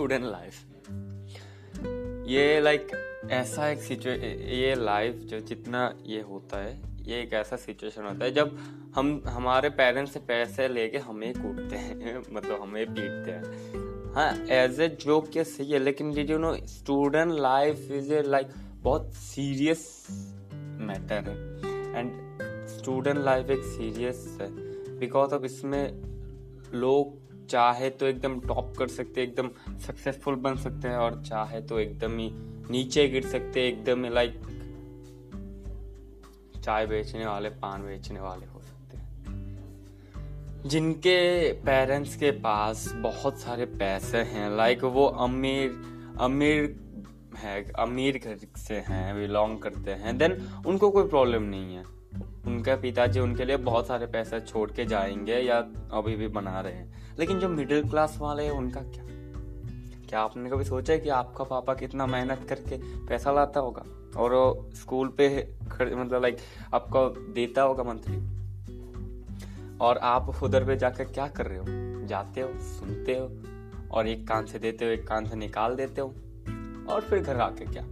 Student life ये like ऐसा एक सिचुए ये लाइफ जो जितना ये होता है, ये एक ऐसा सिचुएशन होता है जब हम, हमारे पेरेंट्स से पैसे लेके हमें कूटते हैं मतलब हमें पीटते हैं। हाँ एज ए जोक क्या सही है, लेकिन you know student life is a like बहुत सीरियस मैटर है। एंड स्टूडेंट लाइफ एक सीरियस है। बिकॉज़ ऑफ़ इसमें लोग चाहे तो एकदम टॉप कर सकते एकदम सक्सेसफुल बन सकते हैं, और चाहे तो एकदम ही नीचे गिर सकते हैं, एकदम ही लाइक चाय बेचने वाले, पान बेचने वाले हो सकते हैं। जिनके पेरेंट्स के पास बहुत सारे पैसे हैं लाइक वो अमीर अमीर है, अमीर घर से हैं बिलोंग करते हैं देन उनको कोई प्रॉब्लम नहीं है। उनके पिताजी उनके लिए बहुत सारे पैसे छोड़ के जाएँगे या अभी भी बना रहे हैं। लेकिन जो मिडिल क्लास वाले हैं, उनका क्या? क्या आपने कभी सोचा है कि आपका पापा कितना मेहनत करके पैसा लाता होगा? और वो स्कूल पे मतलब लाइक आपको देता होगा मंथली और आप उधर पे जाकर क्या कर रहे हो? जाते हो, सुनते हो, और एक कान से देते हो, एक कान से निकाल देते हो, और फिर घर आके क्या?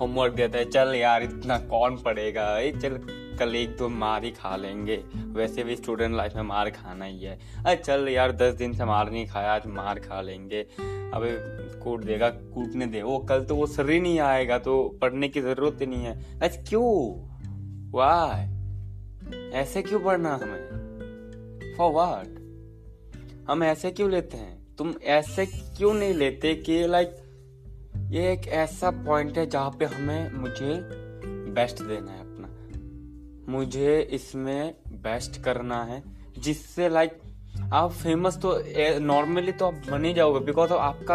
होमवर्क देता है, चल यार, इतना कौन पढ़ेगा? चल कल एक दो मार ही खा लेंगे। वैसे भी स्टूडेंट लाइफ में मार खाना ही है। अरे चल यार, दस दिन से मार नहीं खाया, आज मार खा लेंगे। अबे कूट देगा, कूटने दे। वो कल तो वो सर ही नहीं आएगा तो पढ़ने की ज़रूरत ही नहीं है। ऐसे क्यों? वाह ऐसे क्यों पढ़ना हमें? फॉर वाट हम ऐसे क्यों लेते हैं? तुम ऐसे क्यों नहीं लेते कि लाइक ये एक ऐसा पॉइंट है जहाँ पे हमें मुझे बेस्ट देना है? मुझे इसमें बेस्ट करना है, जिससे लाइक आप फ़ेमस तो नॉर्मली तो आप बन जाओगे बिकॉज़ आपका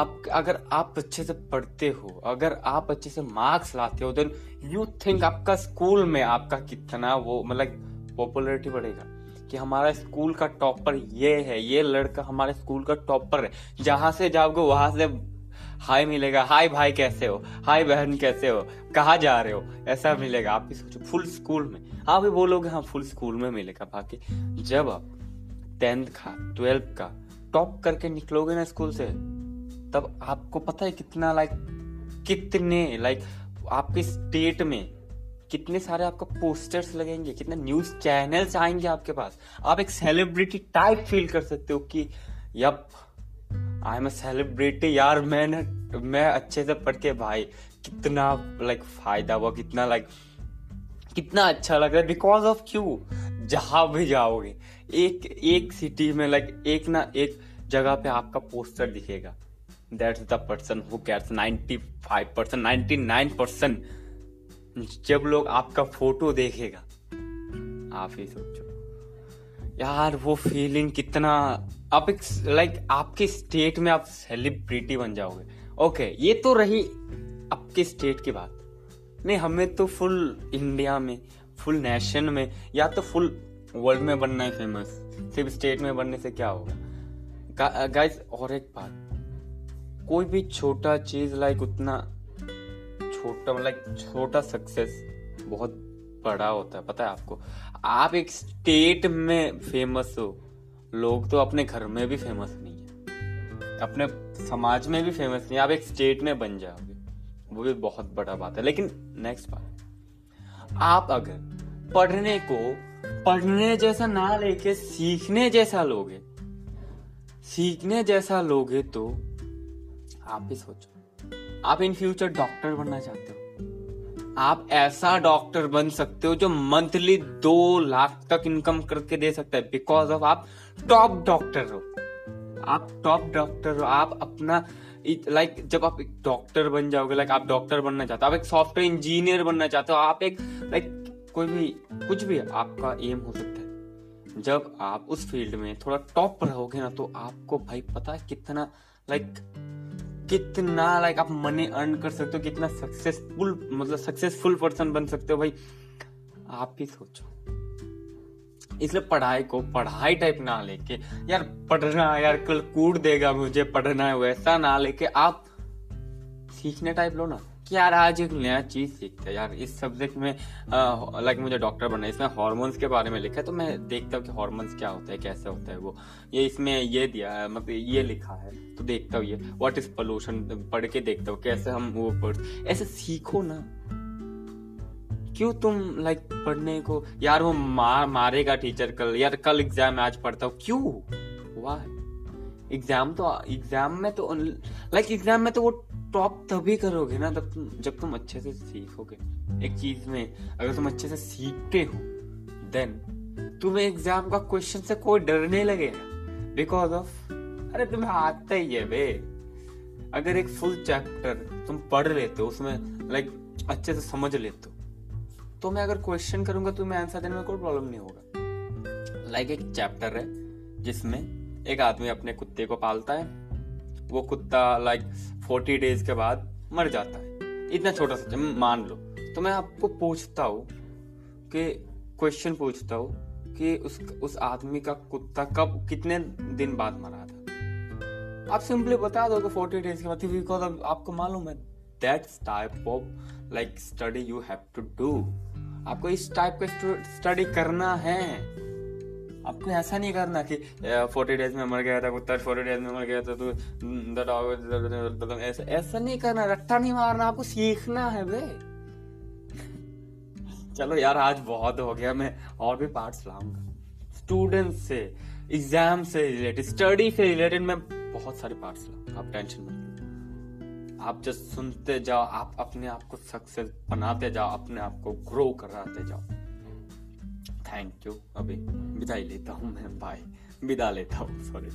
आप अगर आप अच्छे से पढ़ते हो, अगर आप अच्छे से मार्क्स लाते हो देन यू थिंक आपका स्कूल में आपका कितना वो मतलब पॉपुलरिटी बढ़ेगा। कि हमारा स्कूल का टॉपर ये है, ये लड़का हमारे स्कूल का टॉपर है, जहाँ से जाओगे, वहाँ से हाय मिलेगा, हाय भाई कैसे हो? हाय बहन कैसे हो? कहा जा रहे हो? ऐसा मिलेगा। आप भी सोचो फुल स्कूल में। आप भी बोलोगे हाँ फुल स्कूल में मिलेगा। बाकी जब आप टेंथ का ट्वेल्थ का टॉप करके निकलोगे ना स्कूल से, तब आपको पता है कितना लाइक कितने लाइक आपके स्टेट में कितने सारे आपका पोस्टर्स लगेंगे, कितने न्यूज़ चैनल्स आएँगे आपके पास। आप एक सेलिब्रिटी टाइप फील कर सकते हो कि, यप आई एम सेलिब्रिटी यार मैंने मैं अच्छे से पढ़ के भाई कितना लाइक like, फ़ायदा हुआ कितना लाइक like, कितना अच्छा लग रहा है बिकॉज़ ऑफ़ क्यू जहाँ भी जाओगे एक एक सिटी में लाइक like, एक ना एक जगह पे आपका पोस्टर दिखेगा that's the person who gets 95 percent 99 percent जब लोग आपका फ़ोटो देखेगा आप ही सोचो। यार, वो फीलिंग कितना, आप एक लाइक आपके स्टेट में आप सेलिब्रिटी बन जाओगे। ओके ये तो रही आपके स्टेट की बात। नहीं, हमें तो फुल इंडिया में फुल नेशन में, या तो फुल वर्ल्ड में बनना है फ़ेमस सिर्फ़ स्टेट में बनने से क्या होगा? गाइस और एक बात। कोई भी छोटा चीज़ लाइक उतना छोटा लाइक छोटा सक्सेस बहुत बड़ा होता है, पता है आपको? आप एक स्टेट में फ़ेमस हो, लोग तो अपने घर में भी फ़ेमस नहीं है। अपने समाज में भी फ़ेमस नहीं है। आप एक स्टेट में बन जाओगे। वो भी बहुत बड़ा बात है। लेकिन नेक्स्ट बात। आप अगर पढ़ने को, पढ़ने जैसा ना लेके, सीखने जैसा लोगे, सीखने जैसा लोगे तो आप भी सोचो। आप इन फ्यूचर डॉक्टर बनना चाहते हो। आप ऐसा डॉक्टर बन सकते हो जो मंथली दो लाख तक इनकम करके दे सकता है बिकॉज़ ऑफ़ आप टॉप डॉक्टर हो। आप टॉप डॉक्टर हो आप अपना लाइक like, जब आप एक डॉक्टर बन जाओगे लाइक like, आप डॉक्टर बनना चाहते हो आप एक सॉफ्टवेयर इंजीनियर बनना चाहते हो आप एक लाइक like, कोई भी कुछ भी आपका एम हो सकता है। जब आप उस फ़ील्ड में थोड़ा टॉप रहोगे ना तो आपको भाई पता है कितना लाइक कितना लाइक आप मनी अर्न कर सकते हो, कितना सक्सेसफुल मतलब सक्सेसफुल पर्सन बन सकते हो भाई। आप ही सोचो। इसलिए पढ़ाई को, पढ़ाई टाइप ना लेके, यार पढ़ना, यार कल कूट देगा मुझे, पढ़ना है, वैसा ना लेके आप सीखने टाइप लो ना। कि यार आज एक नया चीज़ सीखते हैं यार? इस सब्जेक्ट में लाइक मुझे डॉक्टर बनना है। इसमें हार्मोन्स के बारे में लिखा है तो मैं देखता हूँ कि हार्मोन्स क्या होता है, कैसे होता है वो। ये इसमें ये दिया है मतलब ये लिखा है तो देखता हूँ ये। व्हाट इज़ पोल्यूशन पढ़ के देखता हूँ, कैसे हम वो पढ़ ऐसे सीखो ना। क्यों तुम लाइक पढ़ने को यार वो मार मारेगा टीचर कल। यार कल एग्ज़ाम आज पढ़ता हूँ। क्यों? वाह एग्ज़ाम तो एग्ज़ाम में तो लाइक एग्ज़ाम में तो वो टॉप तभी करोगे ना तब तुम जब तुम अच्छे से सीखोगे। एक चीज़ में अगर तुम अच्छे से सीखते हो देन तुम्हें एग्ज़ाम का क्वेश्चन से कोई डर नहीं लगेगा बिकॉज़ ऑफ़ अरे तुम्हें आता ही है बे। अगर एक फुल चैप्टर तुम पढ़ लेते हो, उसमें लाइक अच्छे से समझ लेते हो तो मैं अगर क्वेश्चन करूँगा, तुम्हें आंसर देने में कोई प्रॉब्लम नहीं होगा। लाइक एक चैप्टर है, जिसमें एक आदमी अपने कुत्ते को पालता है। वो कुत्ता लाइक फोर्टी डेज़ के बाद मर जाता है। इतना छोटा सा मान लो। तो मैं आपको पूछता हूँ कि क्वेश्चन पूछता हूँ कि उस उस आदमी का कुत्ता कब, कितने दिन बाद मरा था? आप सिंपली बता दो फोर्टी डेज़ के बाद बिकॉज़ आपको मालूम है that's type of like study you have to do आपको इस टाइप का स्टडी करना है। आपको ऐसा नहीं करना कि फोर्टी डेज़ में मर गया था कुत्ता फोर्टी डेज़ में मर गया था तो ऐसा ऐसा नहीं करना, रट्टा नहीं मारना, आपको सीखना है बे. चलो यार, आज बहुत हो गया, मैं और भी पार्ट्स लाऊँगा। स्टूडेंट से एग्ज़ाम से रिलेटेड स्टडी से रिलेटेड मैं बहुत सारे पार्ट्स लाऊँगा। आप टेंशन मत आप जस्ट सुनते जाओ, आप अपने आप को सक्सेस बनाते जाओ, अपने आप को ग्रो कराते जाओ। थैंक यू अभी विदाई लेता हूँ मैं। बाय विदा लेता हूँ सॉरी